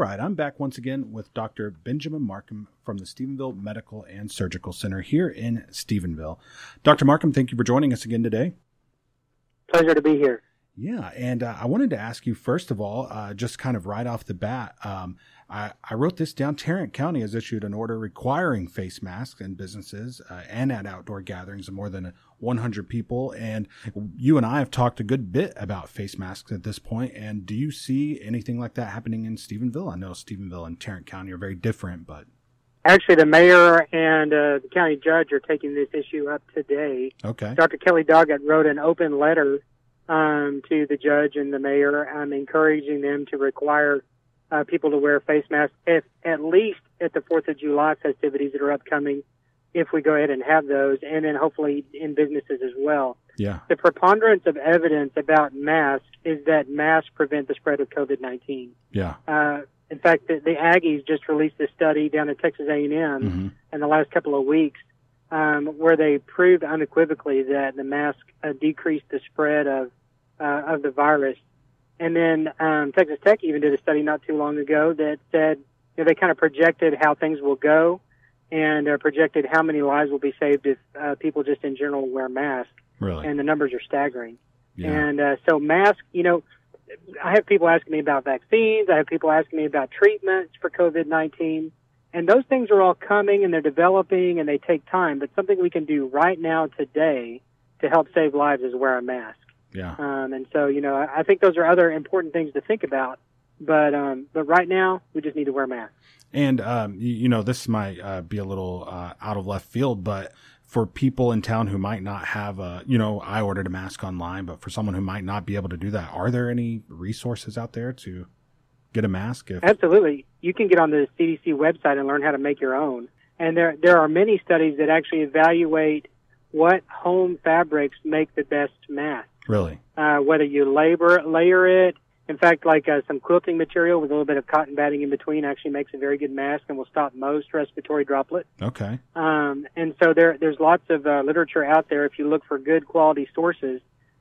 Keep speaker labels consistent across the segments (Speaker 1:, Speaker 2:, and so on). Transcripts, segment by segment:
Speaker 1: right, I'm back once again with Dr. Benjamin Markham from the Stephenville Medical and Surgical Center here in Stephenville. Dr. Markham, thank you for joining us again today.
Speaker 2: Pleasure to be here.
Speaker 1: Yeah, and uh, I wanted to ask you first of all, uh, just kind of right off the bat, um, I, I, wrote this down. Tarrant County has issued an order requiring face masks in businesses uh, and at outdoor gatherings of more than 100 people. And you and I have talked a good bit about face masks at this point. And do you see anything like that happening in Stephenville? I know Stephenville and Tarrant County are very different, but
Speaker 2: actually, the mayor and uh, the county judge are taking this issue up today.
Speaker 1: Okay.
Speaker 2: Dr. Kelly Doggett wrote an open letter um, to the judge and the mayor, um, encouraging them to require uh, people to wear face masks, if, at least at the Fourth of July festivities that are upcoming, if we go ahead and have those, and then hopefully in businesses as well.
Speaker 1: Yeah.
Speaker 2: The preponderance of evidence about masks is that masks prevent the spread of COVID nineteen.
Speaker 1: Yeah.
Speaker 2: Uh, in fact, the, the Aggies just released a study down at Texas A and M
Speaker 1: Mm-hmm.
Speaker 2: in the last couple of weeks, um, where they proved unequivocally that the mask uh, decreased the spread of uh, of the virus. And then um, Texas Tech even did a study not too long ago that said you know, they kind of projected how things will go and uh, projected how many lives will be saved if uh, people just in general wear masks.
Speaker 1: Really?
Speaker 2: And the numbers are staggering.
Speaker 1: yeah.
Speaker 2: And uh, so masks, you know, I have people asking me about vaccines. I have people asking me about treatments for COVID-19. And those things are all coming and they're developing and they take time. But something we can do right now today to help save lives is wear a mask.
Speaker 1: yeah.
Speaker 2: Um, and so, you know, I I think those are other important things to think about. But um, but right now, we just need to wear masks.
Speaker 1: And um, you, you know, this might uh, be a little uh, out of left field, but for people in town who might not have a, you know, I ordered a mask online, but for someone who might not be able to do that, are there any resources out there to get a mask? If
Speaker 2: Absolutely. You can get on the CDC website and learn how to make your own. And there there are many studies that actually evaluate what home fabrics make the best mask.
Speaker 1: really,
Speaker 2: Uh, whether you labor layer it, in fact, like uh, some quilting material with a little bit of cotton batting in between actually makes a very good mask and will stop most respiratory droplet.
Speaker 1: okay,
Speaker 2: Um, and so there, there's lots of uh, literature out there if you look for good quality sources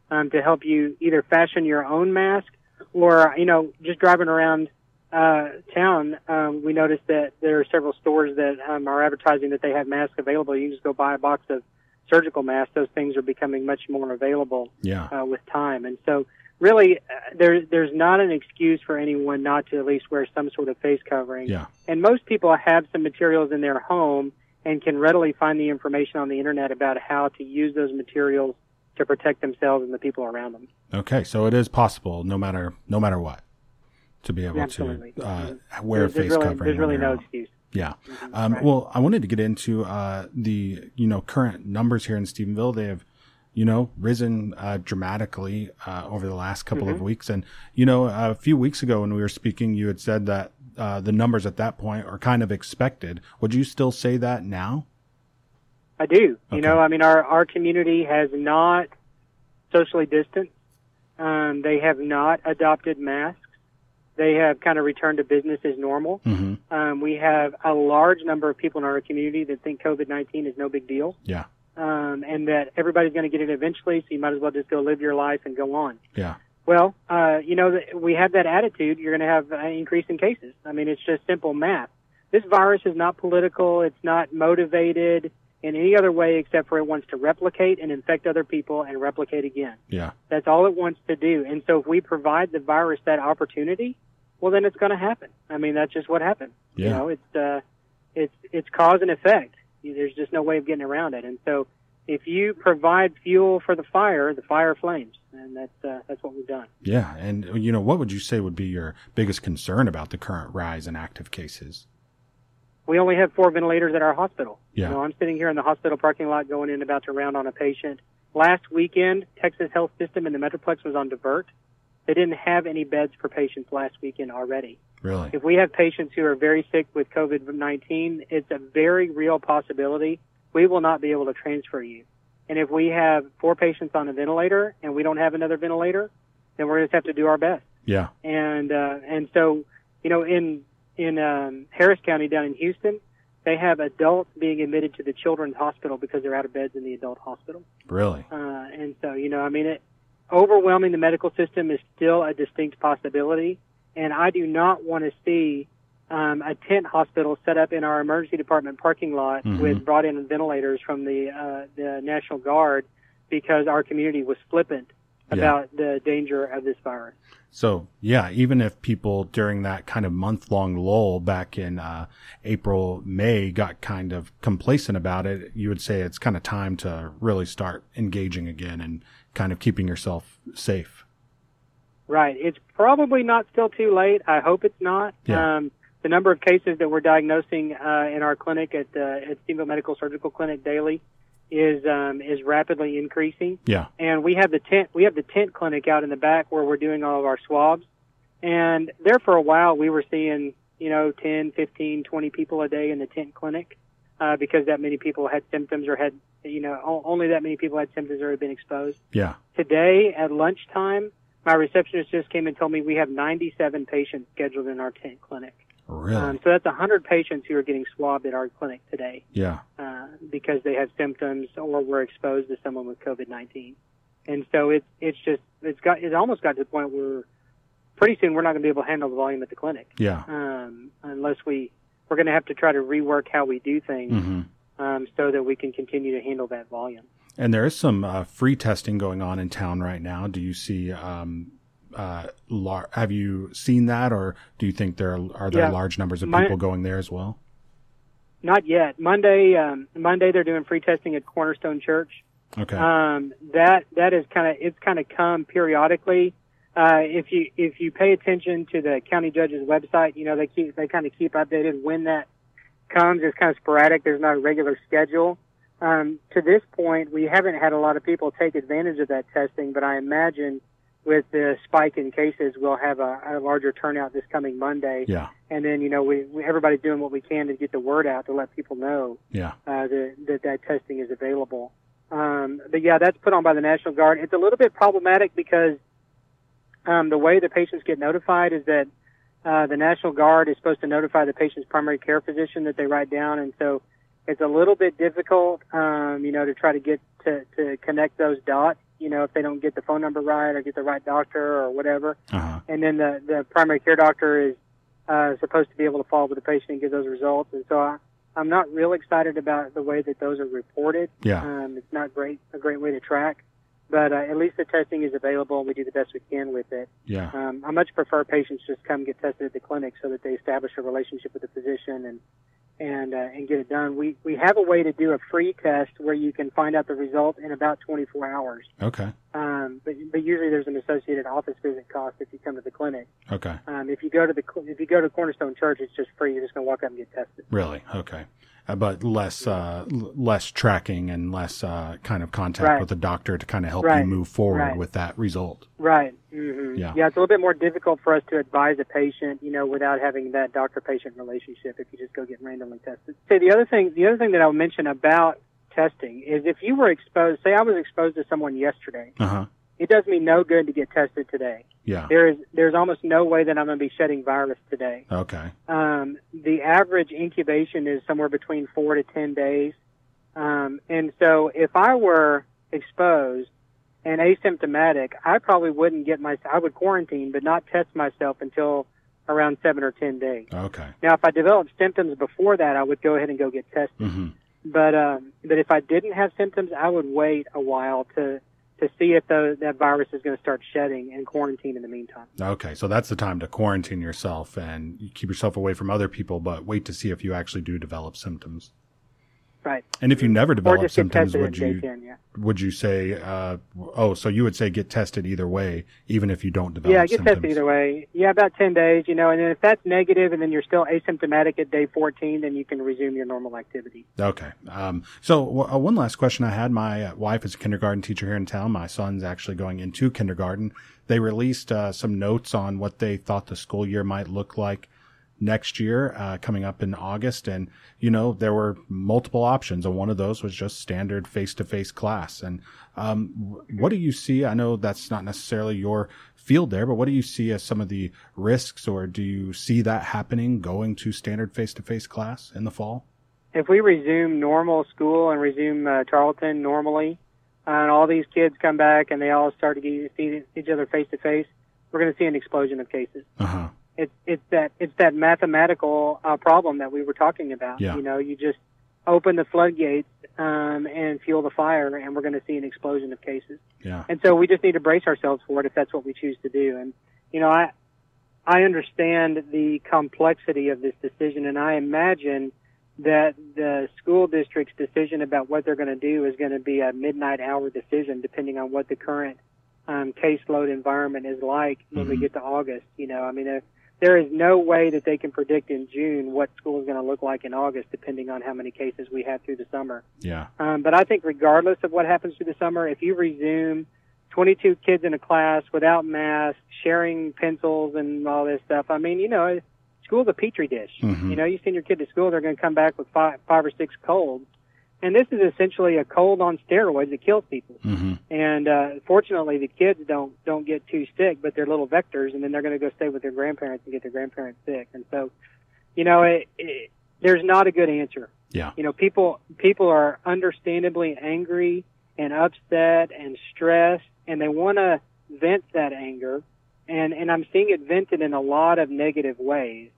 Speaker 2: um, to help you either fashion your own mask or, you know, just driving around uh, town, um, we noticed that there are several stores that um, are advertising that they have masks available. You can just go buy a box of surgical masks. Those things are becoming much more available
Speaker 1: yeah,
Speaker 2: uh, with time. And so, really, uh, there, there's not an excuse for anyone not to at least wear some sort of face covering.
Speaker 1: yeah,
Speaker 2: And most people have some materials in their home and can readily find the information on the internet about how to use those materials to protect themselves and the people around them.
Speaker 1: okay. So it is possible, no matter no matter what, to be able
Speaker 2: Absolutely.
Speaker 1: to uh, wear
Speaker 2: there's,
Speaker 1: a face
Speaker 2: there's really,
Speaker 1: covering.
Speaker 2: there's really no
Speaker 1: own.
Speaker 2: excuse.
Speaker 1: Yeah. Um,
Speaker 2: Right.
Speaker 1: Well, I wanted to get into uh, the you know current numbers here in Stephenville. They have you know risen uh, dramatically uh, over the last couple
Speaker 2: Mm-hmm.
Speaker 1: of weeks, and you know a few weeks ago when we were speaking, you had said that uh, the numbers at that point are kind of expected. Would you still say that now?
Speaker 2: I do.
Speaker 1: Okay.
Speaker 2: You know, I mean, our, our community has not socially distanced. Um, they have not adopted masks. They have kind of returned to business as normal.
Speaker 1: Mm-hmm.
Speaker 2: Um, we have a large number of people in our community that think COVID-19 is no big deal.
Speaker 1: Yeah.
Speaker 2: Um, and that everybody's going to get it eventually, so you might as well just go live your life and go on.
Speaker 1: Yeah.
Speaker 2: Well, uh, you know, we have that attitude. You're going to have an increase in cases. I mean, it's just simple math. This virus is not political. It's not motivated in any other way except for it wants to replicate and infect other people and replicate again.
Speaker 1: Yeah.
Speaker 2: That's all it wants to do. And so if we provide the virus that opportunity, well, then it's going to happen. I mean, that's just what happens. You know, it's, uh, it's, it's cause and effect. There's just no way of getting around it. And so if you provide fuel for the fire, the fire flames. And that's, uh, that's what we've done.
Speaker 1: Yeah. And you know what would you say would be your biggest concern about the current rise in active cases?
Speaker 2: We only have four ventilators at our hospital.
Speaker 1: Yeah.
Speaker 2: You know, I'm sitting here in the hospital parking lot going in about to round on a patient. Last weekend, Texas Health System in the Metroplex was on divert. They didn't have any beds for patients last weekend already.
Speaker 1: Really?
Speaker 2: If we have patients who are very sick with COVID-19, it's a very real possibility we will not be able to transfer you. And if we have four patients on a ventilator and we don't have another ventilator, then we're going to have to do our best.
Speaker 1: Yeah.
Speaker 2: And uh, and so, you know, in in um, Harris County down in Houston, they have adults being admitted to the children's hospital because they're out of beds in the adult hospital.
Speaker 1: Really?
Speaker 2: Uh, and so, you know, I mean, it, overwhelming the medical system is still a distinct possibility. And I do not want to see um, a tent hospital set up in our emergency department parking lot
Speaker 1: Mhm.
Speaker 2: with brought in ventilators from the uh, the National Guard because our community was flippant
Speaker 1: Yeah.
Speaker 2: about the danger of this virus.
Speaker 1: So yeah, even if people during that kind of month long lull back in uh, April, May got kind of complacent about it, you would say it's kind of time to really start engaging again and kind of keeping yourself safe.
Speaker 2: Right. It's probably not still too late. I hope it's not.
Speaker 1: Yeah.
Speaker 2: Um, the number of cases that we're diagnosing uh, in our clinic at uh, at Stephenville Medical Surgical Clinic daily is um, is rapidly increasing.
Speaker 1: Yeah.
Speaker 2: and we have the tent we have the tent clinic out in the back where we're doing all of our swabs and there for a while we were seeing you know 10 15 20 people a day in the tent clinic uh, because that many people had symptoms or had you know only that many people had symptoms or had been exposed
Speaker 1: Yeah.
Speaker 2: today at lunchtime my receptionist just came and told me we have 97 patients scheduled in our tent clinic
Speaker 1: Really?
Speaker 2: um, so that's 100 patients who are getting swabbed at our clinic today
Speaker 1: yeah.
Speaker 2: uh, because they have symptoms or were exposed to someone with COVID-19. And so it's it's just it's got it almost got to the point where pretty soon we're not going to be able to handle the volume at the clinic
Speaker 1: Yeah.
Speaker 2: um, unless we we're going to have to try to rework how we do things
Speaker 1: hmm
Speaker 2: um, so that we can continue to handle that volume.
Speaker 1: And there is some uh, free testing going on in town right now. Do you see? Um, uh, lar- have you seen that, or do you think there are, are there
Speaker 2: Yeah.
Speaker 1: large numbers of
Speaker 2: My-
Speaker 1: people going there as well?
Speaker 2: Not yet. Monday um, Monday they're doing free testing at Cornerstone Church.
Speaker 1: Okay.
Speaker 2: Um, that that is kind of it's kind of come periodically. Uh, if you if you pay attention to the county judge's website, you know they keep they kind of keep updated when that comes. It's kind of sporadic. There's not a regular schedule. Um, to this point, we haven't had a lot of people take advantage of that testing, but I imagine with the spike in cases, we'll have a, a larger turnout this coming Monday.
Speaker 1: yeah.
Speaker 2: And then you know we, we everybody's doing what we can to get the word out to let people know
Speaker 1: Yeah.
Speaker 2: uh, that, that that testing is available. Um, but yeah, that's put on by the National Guard. It's a little bit problematic because um, the way the patients get notified is that uh, the National Guard is supposed to notify the patient's primary care physician that they write down, and so it's a little bit difficult, um, you know, to try to get to, to connect those dots. You know, if they don't get the phone number right or get the right doctor or whatever,
Speaker 1: Uh huh.
Speaker 2: and then the the primary care doctor is uh, supposed to be able to follow up with the patient and get those results. And so I, I'm not real excited about the way that those are reported.
Speaker 1: Yeah.
Speaker 2: Um, it's not great a great way to track, but uh, at least the testing is available and we do the best we can with it.
Speaker 1: Yeah.
Speaker 2: Um, I much prefer patients just come get tested at the clinic so that they establish a relationship with the physician and and uh, and get it done. We we have a way to do a free test where you can find out the result in about 24 hours.
Speaker 1: Okay.
Speaker 2: Um, but but usually there's an associated office visit cost if you come to the clinic.
Speaker 1: Okay.
Speaker 2: Um, if you go to the if you go to Cornerstone Church, it's just free. You're just going to walk up and get tested.
Speaker 1: Really? Okay. Uh, but less, uh, l- less tracking and less, uh, kind of contact
Speaker 2: Right.
Speaker 1: with the doctor to kind of help
Speaker 2: Right.
Speaker 1: you move forward
Speaker 2: Right.
Speaker 1: with that result.
Speaker 2: Right. hmm
Speaker 1: Yeah.
Speaker 2: Yeah. It's a little bit more difficult for us to advise a patient, you know, without having that doctor-patient relationship. If you just go get randomly tested. So the other thing, the other thing that I'll mention about testing is if you were exposed, say I was exposed to someone yesterday,
Speaker 1: Uh huh.
Speaker 2: It does me no good to get tested today.
Speaker 1: Yeah.
Speaker 2: There is there's almost no way that I'm going to be shedding virus today.
Speaker 1: Okay.
Speaker 2: Um, the average incubation is somewhere between four to ten days. Um, and so if I were exposed and asymptomatic, I probably wouldn't get my, I would quarantine, but not test myself until around seven or ten days.
Speaker 1: Okay.
Speaker 2: Now, if I developed symptoms before that, I would go ahead and go get tested.
Speaker 1: hmm
Speaker 2: But, um, but if I didn't have symptoms, I would wait a while to, to see if the, that virus is going to start shedding and quarantine in the meantime.
Speaker 1: Okay. So that's the time to quarantine yourself and keep yourself away from other people, but wait to see if you actually do develop symptoms.
Speaker 2: Right.
Speaker 1: And if you never develop symptoms, would you,
Speaker 2: 10, yeah.
Speaker 1: would you say, uh, oh, so you would say get tested either way, even if you don't develop
Speaker 2: Yeah, get
Speaker 1: symptoms?
Speaker 2: tested either way. Yeah, about 10 days, you know, and then if that's negative and then you're still asymptomatic at day 14, then you can resume your normal activity.
Speaker 1: Okay. Um, so w- uh, one last question I had. My uh, wife is a kindergarten teacher here in town. My son's actually going into kindergarten. They released uh, some notes on what they thought the school year might look like next year, uh, coming up in August. And, you know, there were multiple options. And one of those was just standard face to face class. And, um, what do you see? I know that's not necessarily your field there, but what do you see as some of the risks or do you see that happening going to standard face to face class in the fall?
Speaker 2: If we resume normal school and resume uh, Tarleton normally, uh, and all these kids come back and they all start to see each other face to face, we're going to see an explosion of cases.
Speaker 1: Uh huh.
Speaker 2: It's it's that it's that mathematical uh, problem that we were talking about.
Speaker 1: Yeah.
Speaker 2: You know, you just open the floodgates um, and fuel the fire, and we're going to see an explosion of cases.
Speaker 1: Yeah.
Speaker 2: And so we just need to brace ourselves for it if that's what we choose to do. And you know, I I understand the complexity of this decision, and I imagine that the school district's decision about what they're going to do is going to be a midnight hour decision, depending on what the current um, caseload environment is like when we
Speaker 1: Mhm.
Speaker 2: get to August. You know, I mean, there, is no way that they can predict in June what school is going to look like in August, depending on how many cases we have through the summer.
Speaker 1: Yeah.
Speaker 2: Um, but I think regardless of what happens through the summer, if you resume 22 kids in a class without masks, sharing pencils and all this stuff, I mean, you know, school's a petri dish.
Speaker 1: Mhm.
Speaker 2: You know, you send your kid to school, they're going to come back with five, five or six colds. And this is essentially a cold on steroids that kills people.
Speaker 1: hmm
Speaker 2: And uh, fortunately, the kids don't don't get too sick, but they're little vectors, and then they're going to go stay with their grandparents and get their grandparents sick. And so, you know, it, it, there's not a good answer.
Speaker 1: Yeah.
Speaker 2: You know, people people are understandably angry and upset and stressed, and they want to vent that anger, and and I'm seeing it vented in a lot of negative ways.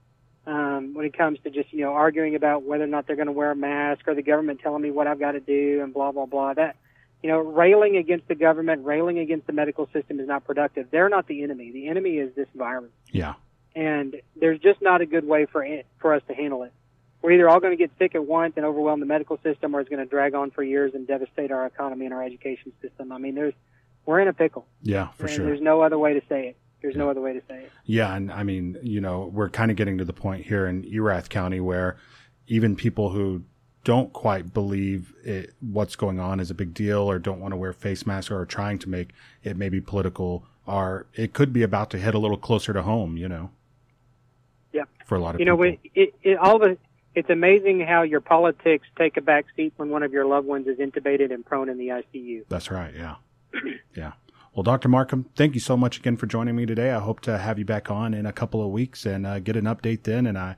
Speaker 2: Um, when it comes to just you know arguing about whether or not they're going to wear a mask or the government telling me what I've got to do and blah blah blah. That you know, railing against the government, railing against the medical system is not productive. They're not the enemy. The enemy is this virus,
Speaker 1: Yeah.
Speaker 2: and there's just not a good way for it, for us to handle it. We're either all going to get sick at once and overwhelm the medical system, or it's going to drag on for years and devastate our economy and our education system. I mean, there's we're in a pickle,
Speaker 1: Yeah, for
Speaker 2: and
Speaker 1: sure.
Speaker 2: there's no other way to say it. There's no other way to say it.
Speaker 1: Yeah, and I mean, you know, we're kind of getting to the point here in Erath County where even people who don't quite believe it, what's going on is a big deal or don't want to wear face masks or are trying to make it maybe political are it could be about to hit a little closer to home, you know.
Speaker 2: Yeah.
Speaker 1: For a lot of
Speaker 2: You know,
Speaker 1: people.
Speaker 2: it, it all the it's amazing how your politics take a back seat when one of your loved ones is intubated and prone in the ICU.
Speaker 1: That's right. Yeah. yeah. Well, Dr. Markham, thank you so much again for joining me today. I hope to have you back on in a couple of weeks and uh, get an update then. And I,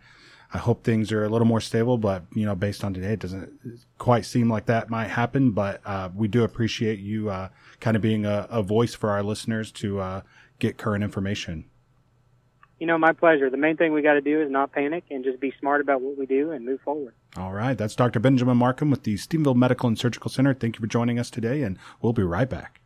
Speaker 1: I hope things are a little more stable, but you know, based on today, it doesn't quite seem like that might happen, but, uh, we do appreciate you, uh, kind of being a, a voice for our listeners to, uh, get current information.
Speaker 2: You know, my pleasure. The main thing we got to do is not panic and just be smart about what we do and move forward.
Speaker 1: All right. That's Dr. Benjamin Markham with the Stephenville Medical and Surgical Center. Thank you for joining us today and we'll be right back.